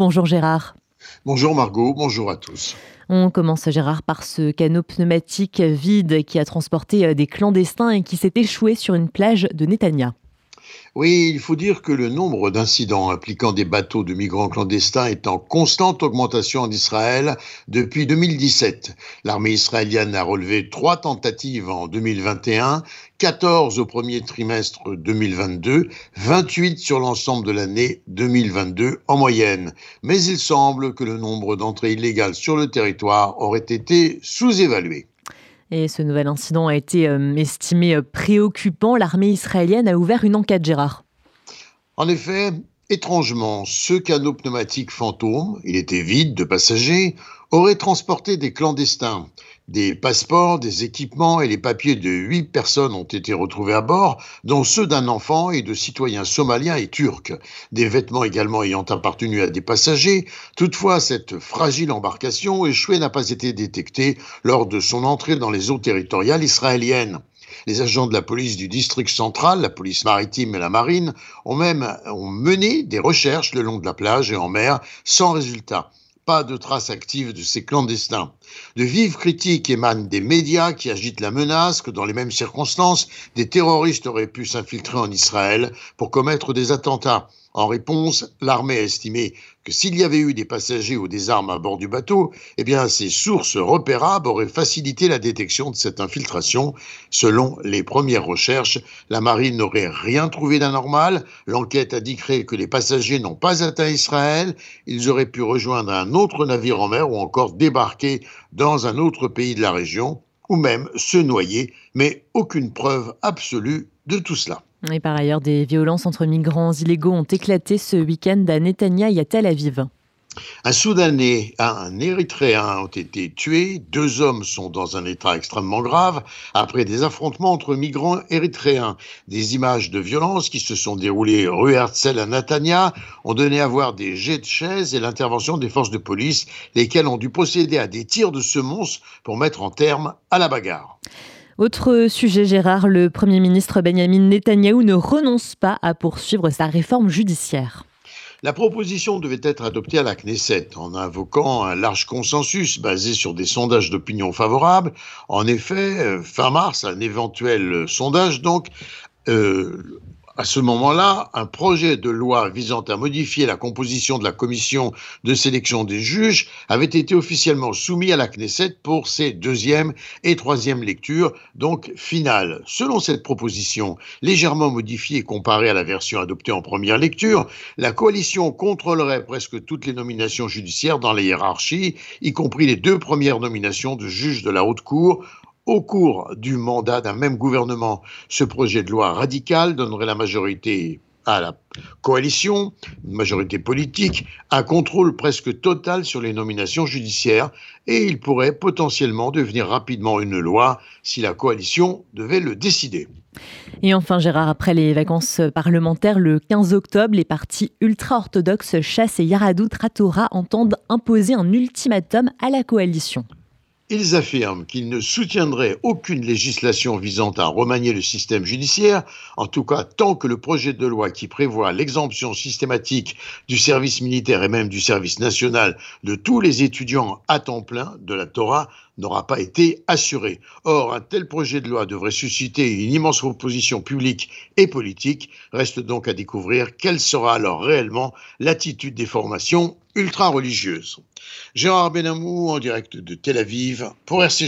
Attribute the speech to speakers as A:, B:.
A: Bonjour Gérard.
B: Bonjour Margot, bonjour à tous.
A: On commence Gérard par ce canot pneumatique vide qui a transporté euh, des clandestins et qui s'est échoué sur une plage de Netanya.
B: Oui, il faut dire que le nombre d'incidents impliquant des bateaux de migrants clandestins est en constante augmentation en Israël depuis 2017. L'armée israélienne a relevé trois tentatives en 2021, 14 au premier trimestre 2022, 28 sur l'ensemble de l'année 2022 en moyenne. Mais il semble que le nombre d'entrées illégales sur le territoire aurait été sous-évalué.
A: Et ce nouvel incident a été euh, estimé euh, préoccupant. L'armée israélienne a ouvert une enquête, Gérard.
B: En effet, étrangement, ce canot pneumatique fantôme, il était vide de passagers, aurait transporté des clandestins. Des passeports, des équipements et les papiers de huit personnes ont été retrouvés à bord, dont ceux d'un enfant et de citoyens somaliens et turcs. Des vêtements également ayant appartenu à des passagers. Toutefois, cette fragile embarcation échouée n'a pas été détectée lors de son entrée dans les eaux territoriales israéliennes. Les agents de la police du district central, la police maritime et la marine ont même ont mené des recherches le long de la plage et en mer sans résultat pas de traces actives de ces clandestins. De vives critiques émanent des médias qui agitent la menace que dans les mêmes circonstances, des terroristes auraient pu s'infiltrer en Israël pour commettre des attentats. En réponse, l'armée a estimé que s'il y avait eu des passagers ou des armes à bord du bateau, eh bien, ces sources repérables auraient facilité la détection de cette infiltration. Selon les premières recherches, la marine n'aurait rien trouvé d'anormal. L'enquête indiquerait que les passagers n'ont pas atteint Israël. Ils auraient pu rejoindre un autre navire en mer ou encore débarquer dans un autre pays de la région ou même se noyer, mais aucune preuve absolue de tout cela.
A: Et par ailleurs, des violences entre migrants illégaux ont éclaté ce week-end à Netanya et à Tel Aviv.
B: Un Soudanais et un Érythréen ont été tués. Deux hommes sont dans un état extrêmement grave après des affrontements entre migrants érythréens. Des images de violence qui se sont déroulées rue Herzl à Netanya ont donné à voir des jets de chaises et l'intervention des forces de police, lesquelles ont dû procéder à des tirs de semonce pour mettre en terme à la bagarre.
A: Autre sujet, Gérard, le Premier ministre Benjamin Netanyahou ne renonce pas à poursuivre sa réforme judiciaire.
B: La proposition devait être adoptée à la Knesset en invoquant un large consensus basé sur des sondages d'opinion favorables. En effet, euh, fin mars, un éventuel sondage donc euh, à ce moment-là, un projet de loi visant à modifier la composition de la commission de sélection des juges avait été officiellement soumis à la Knesset pour ses deuxième et troisième lectures, donc finales. Selon cette proposition, légèrement modifiée comparée à la version adoptée en première lecture, la coalition contrôlerait presque toutes les nominations judiciaires dans la hiérarchie, y compris les deux premières nominations de juges de la Haute Cour au cours du mandat d'un même gouvernement. Ce projet de loi radical donnerait la majorité à la coalition, une majorité politique, un contrôle presque total sur les nominations judiciaires et il pourrait potentiellement devenir rapidement une loi si la coalition devait le décider.
A: Et enfin, Gérard, après les vacances parlementaires, le 15 octobre, les partis ultra-orthodoxes Chasse et Yaradou Tratora entendent imposer un ultimatum à la coalition.
B: Ils affirment qu'ils ne soutiendraient aucune législation visant à remanier le système judiciaire, en tout cas tant que le projet de loi qui prévoit l'exemption systématique du service militaire et même du service national de tous les étudiants à temps plein de la Torah n'aura pas été assuré. Or, un tel projet de loi devrait susciter une immense opposition publique et politique. Reste donc à découvrir quelle sera alors réellement l'attitude des formations ultra-religieuses. Gérard Benamou en direct de Tel Aviv pour RCG.